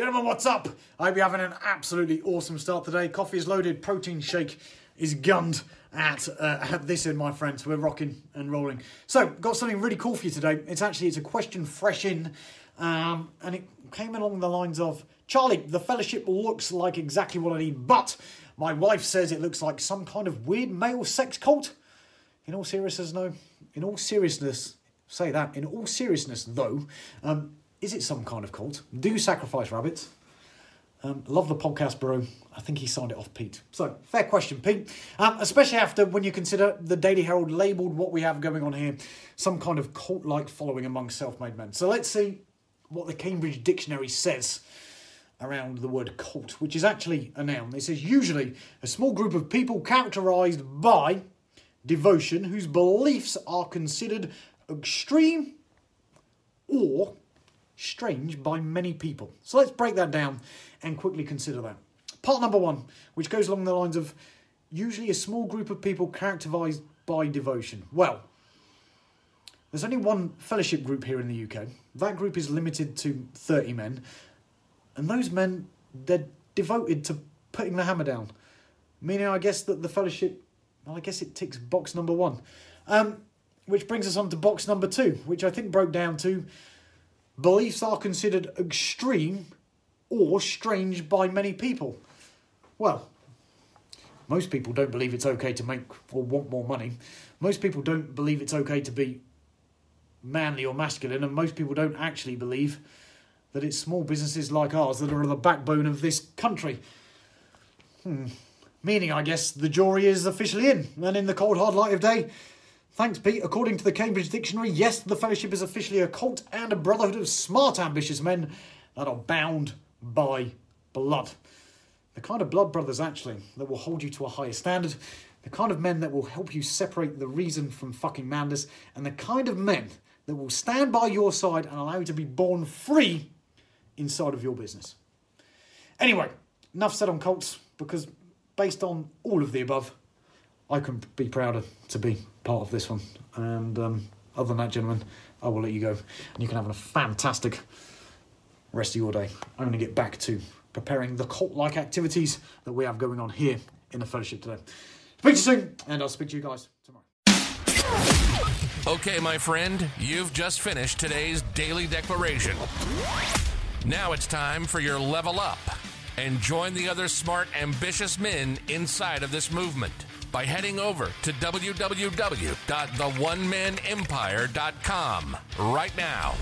Gentlemen, what's up? I hope you're having an absolutely awesome start today. Coffee is loaded, protein shake is gunned at, uh, at this end, my friends. We're rocking and rolling. So, got something really cool for you today. It's actually it's a question fresh in, um, and it came along the lines of Charlie, the fellowship looks like exactly what I need, but my wife says it looks like some kind of weird male sex cult. In all seriousness, no. In all seriousness, say that. In all seriousness, though, um, is it some kind of cult? Do sacrifice rabbits? Um, love the podcast, bro. I think he signed it off, Pete. So, fair question, Pete. Um, especially after when you consider the Daily Herald labelled what we have going on here some kind of cult like following among self made men. So, let's see what the Cambridge Dictionary says around the word cult, which is actually a noun. It says usually a small group of people characterised by devotion whose beliefs are considered extreme or strange by many people. So let's break that down and quickly consider that. Part number one, which goes along the lines of usually a small group of people characterised by devotion. Well, there's only one fellowship group here in the UK. That group is limited to 30 men, and those men, they're devoted to putting the hammer down. Meaning, I guess that the fellowship, well, I guess it ticks box number one. Um, which brings us on to box number two, which I think broke down to beliefs are considered extreme or strange by many people. Well, most people don't believe it's okay to make or want more money. Most people don't believe it's okay to be manly or masculine, and most people don't actually believe that it's small businesses like ours that are the backbone of this country. Hmm. Meaning, I guess, the jury is officially in, and in the cold hard light of day, Thanks, Pete. According to the Cambridge Dictionary, yes, the Fellowship is officially a cult and a brotherhood of smart, ambitious men that are bound by blood. The kind of blood brothers, actually, that will hold you to a higher standard, the kind of men that will help you separate the reason from fucking madness, and the kind of men that will stand by your side and allow you to be born free inside of your business. Anyway, enough said on cults, because based on all of the above, I couldn't be prouder to be part of this one. And um, other than that, gentlemen, I will let you go. And you can have a fantastic rest of your day. I'm going to get back to preparing the cult like activities that we have going on here in the fellowship today. Speak to you soon, and I'll speak to you guys tomorrow. Okay, my friend, you've just finished today's daily declaration. Now it's time for your level up and join the other smart, ambitious men inside of this movement by heading over to www.theonemanempire.com right now.